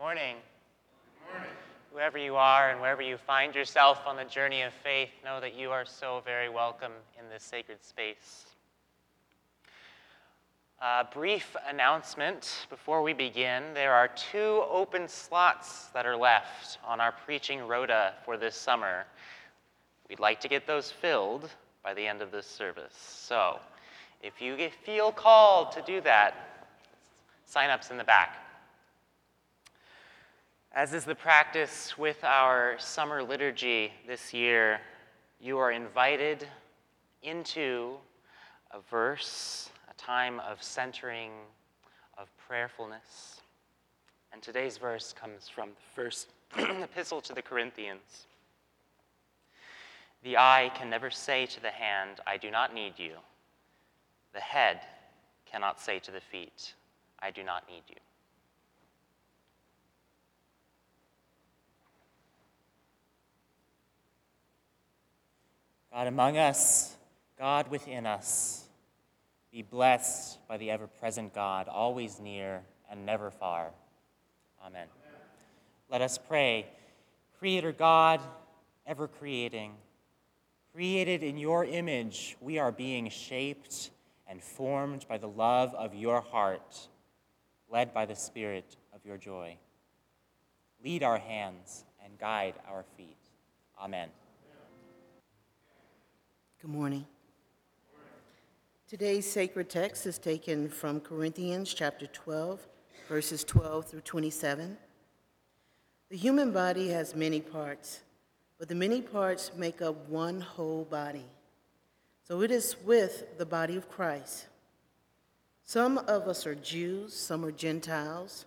morning. Whoever you are and wherever you find yourself on the journey of faith, know that you are so very welcome in this sacred space. A brief announcement before we begin. There are two open slots that are left on our preaching rota for this summer. We'd like to get those filled by the end of this service. So, if you feel called to do that, sign ups in the back. As is the practice with our summer liturgy this year, you are invited into a verse, a time of centering, of prayerfulness. And today's verse comes from the first epistle to the Corinthians. The eye can never say to the hand, I do not need you. The head cannot say to the feet, I do not need you. God among us, God within us, be blessed by the ever present God, always near and never far. Amen. Let us pray. Creator God, ever creating, created in your image, we are being shaped and formed by the love of your heart, led by the spirit of your joy. Lead our hands and guide our feet. Amen. Good morning. Today's sacred text is taken from Corinthians chapter 12, verses 12 through 27. The human body has many parts, but the many parts make up one whole body. So it is with the body of Christ. Some of us are Jews, some are Gentiles,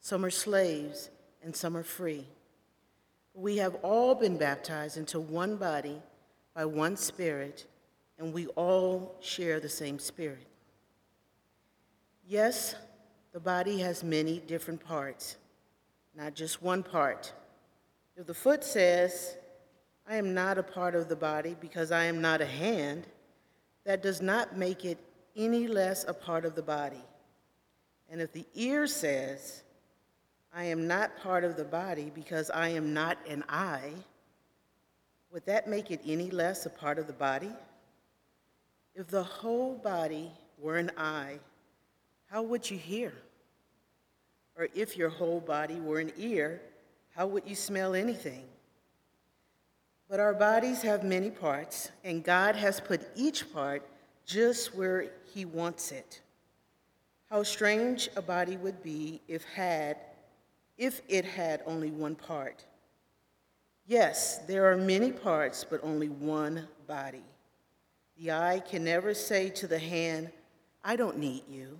some are slaves, and some are free. We have all been baptized into one body by one Spirit, and we all share the same Spirit. Yes, the body has many different parts, not just one part. If the foot says, I am not a part of the body because I am not a hand, that does not make it any less a part of the body. And if the ear says, I am not part of the body because I am not an eye, would that make it any less a part of the body? If the whole body were an eye, how would you hear? Or if your whole body were an ear, how would you smell anything? But our bodies have many parts, and God has put each part just where He wants it. How strange a body would be if had if it had only one part. Yes, there are many parts, but only one body. The eye can never say to the hand, I don't need you.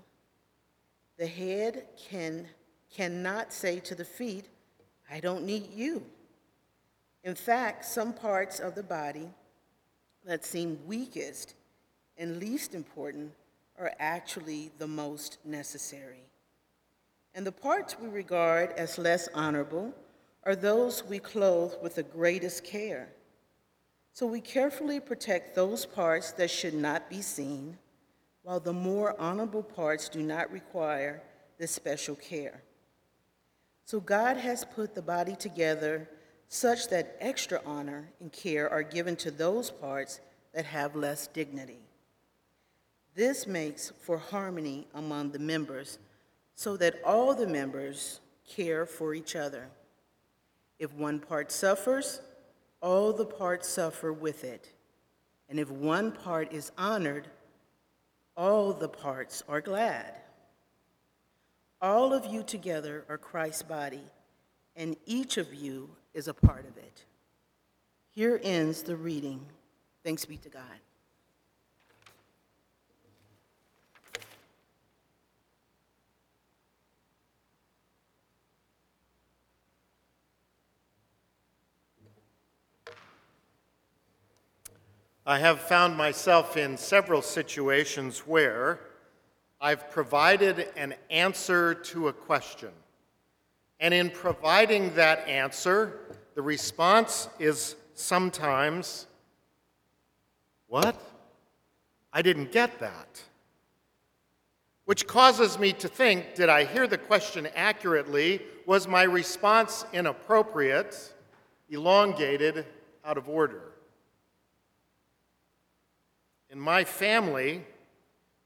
The head can, cannot say to the feet, I don't need you. In fact, some parts of the body that seem weakest and least important are actually the most necessary. And the parts we regard as less honorable are those we clothe with the greatest care. So we carefully protect those parts that should not be seen, while the more honorable parts do not require this special care. So God has put the body together such that extra honor and care are given to those parts that have less dignity. This makes for harmony among the members so that all the members care for each other. If one part suffers, all the parts suffer with it. And if one part is honored, all the parts are glad. All of you together are Christ's body, and each of you is a part of it. Here ends the reading. Thanks be to God. I have found myself in several situations where I've provided an answer to a question. And in providing that answer, the response is sometimes, What? I didn't get that. which causes me to think did I hear the question accurately? Was my response inappropriate, elongated, out of order? In my family,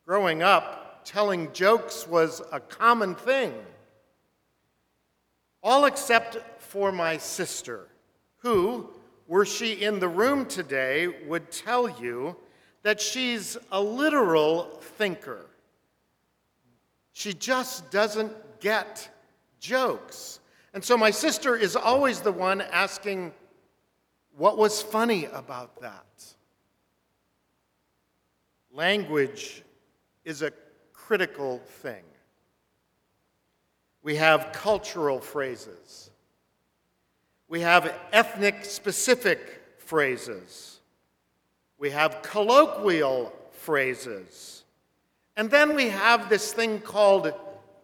growing up, telling jokes was a common thing. All except for my sister, who, were she in the room today, would tell you that she's a literal thinker. She just doesn't get jokes. And so my sister is always the one asking, What was funny about that? Language is a critical thing. We have cultural phrases. We have ethnic specific phrases. We have colloquial phrases. And then we have this thing called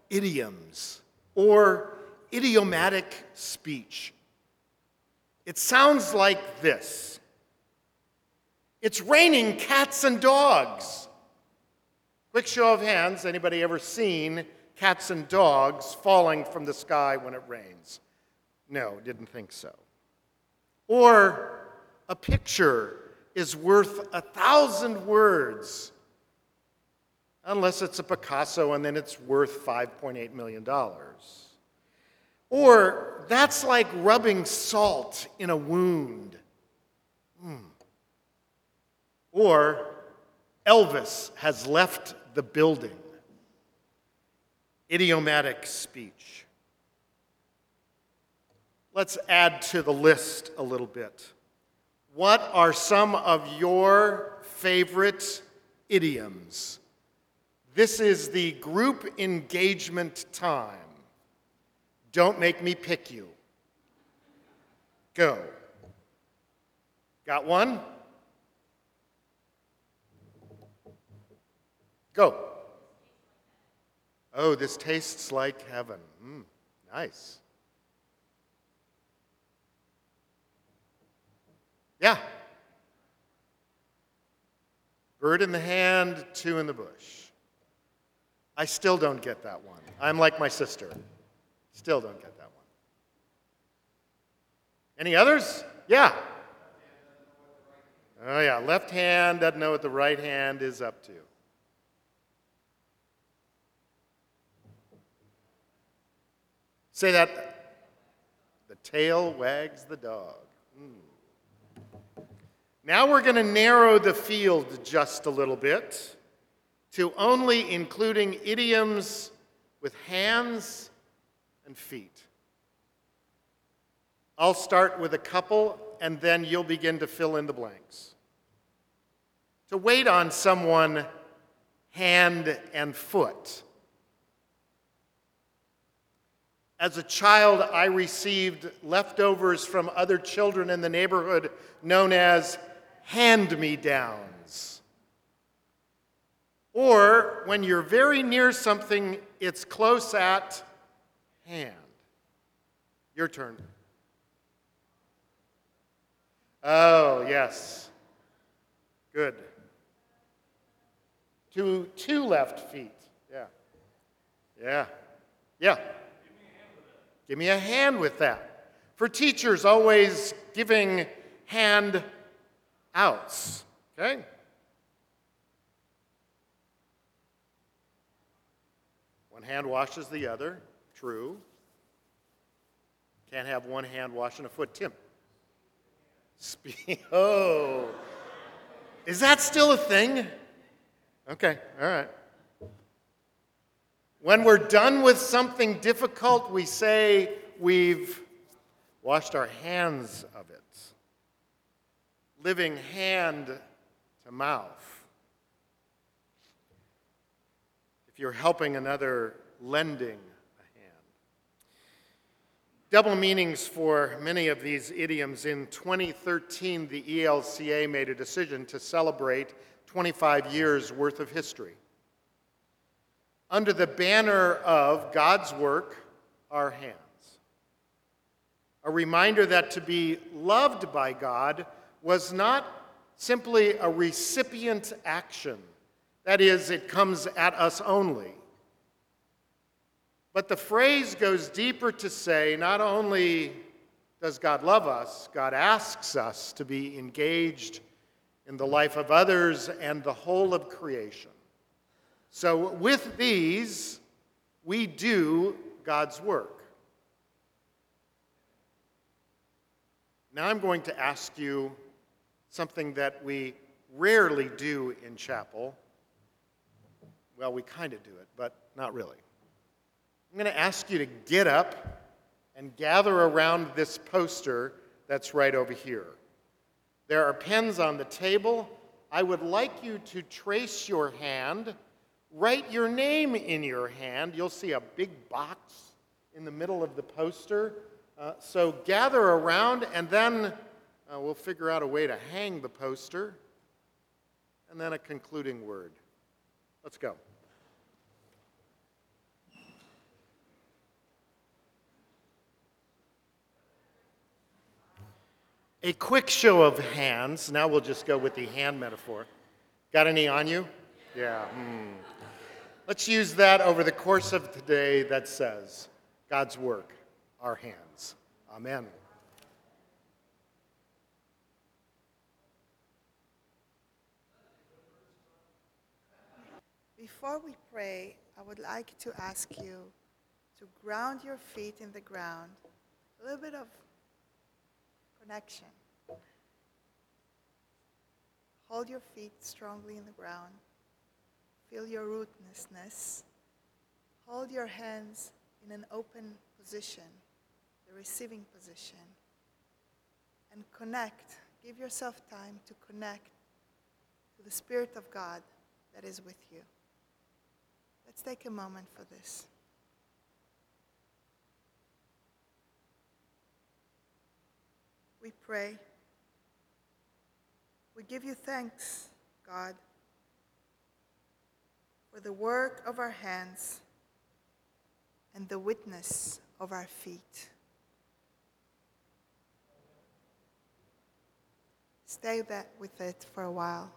idioms or idiomatic speech. It sounds like this It's raining cats and dogs. Quick show of hands anybody ever seen cats and dogs falling from the sky when it rains? No, didn't think so. Or a picture is worth a thousand words, unless it's a Picasso and then it's worth $5.8 million. Or that's like rubbing salt in a wound. Hmm. Or Elvis has left the building. Idiomatic speech. Let's add to the list a little bit. What are some of your favorite idioms? This is the group engagement time. Don't make me pick you. Go. Got one? Go. Oh, this tastes like heaven. Mm, nice. Yeah. Bird in the hand, two in the bush. I still don't get that one. I'm like my sister. Still don't get that one. Any others? Yeah. Oh, yeah. Left hand doesn't know what the right hand is up to. Say that. The tail wags the dog. Mm. Now we're going to narrow the field just a little bit to only including idioms with hands and feet. I'll start with a couple, and then you'll begin to fill in the blanks. To wait on someone hand and foot. As a child, I received leftovers from other children in the neighborhood known as hand me downs. Or when you're very near something, it's close at hand. Your turn. Oh, yes. Good. Two, two left feet. Yeah. Yeah. Yeah. Give me a hand with that. For teachers, always giving hand outs. Okay? One hand washes the other. True. Can't have one hand washing a foot. Tim. Spe- oh. Is that still a thing? Okay, all right. When we're done with something difficult, we say we've washed our hands of it. Living hand to mouth. If you're helping another, lending a hand. Double meanings for many of these idioms. In 2013, the ELCA made a decision to celebrate 25 years worth of history under the banner of God's work, our hands. A reminder that to be loved by God was not simply a recipient action, that is, it comes at us only. But the phrase goes deeper to say not only does God love us, God asks us to be engaged in the life of others and the whole of creation. So, with these, we do God's work. Now, I'm going to ask you something that we rarely do in chapel. Well, we kind of do it, but not really. I'm going to ask you to get up and gather around this poster that's right over here. There are pens on the table. I would like you to trace your hand, write your name in your hand. You'll see a big box in the middle of the poster. Uh, so gather around, and then uh, we'll figure out a way to hang the poster, and then a concluding word. Let's go. A quick show of hands. Now we'll just go with the hand metaphor. Got any on you? Yeah. hmm. Let's use that over the course of today that says, God's work, our hands. Amen. Before we pray, I would like to ask you to ground your feet in the ground, a little bit of connection. Hold your feet strongly in the ground. Feel your rootlessness. Hold your hands in an open position, the receiving position. And connect. Give yourself time to connect to the Spirit of God that is with you. Let's take a moment for this. We pray. We give you thanks, God, for the work of our hands and the witness of our feet. Stay that with it for a while.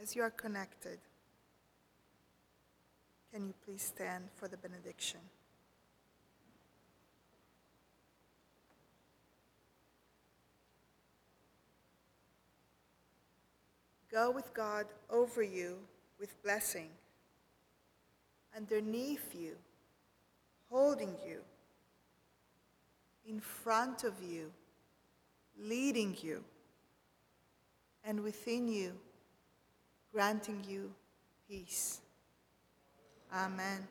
As you are connected, can you please stand for the benediction? Go with God over you with blessing, underneath you, holding you, in front of you, leading you, and within you, granting you peace. Amen.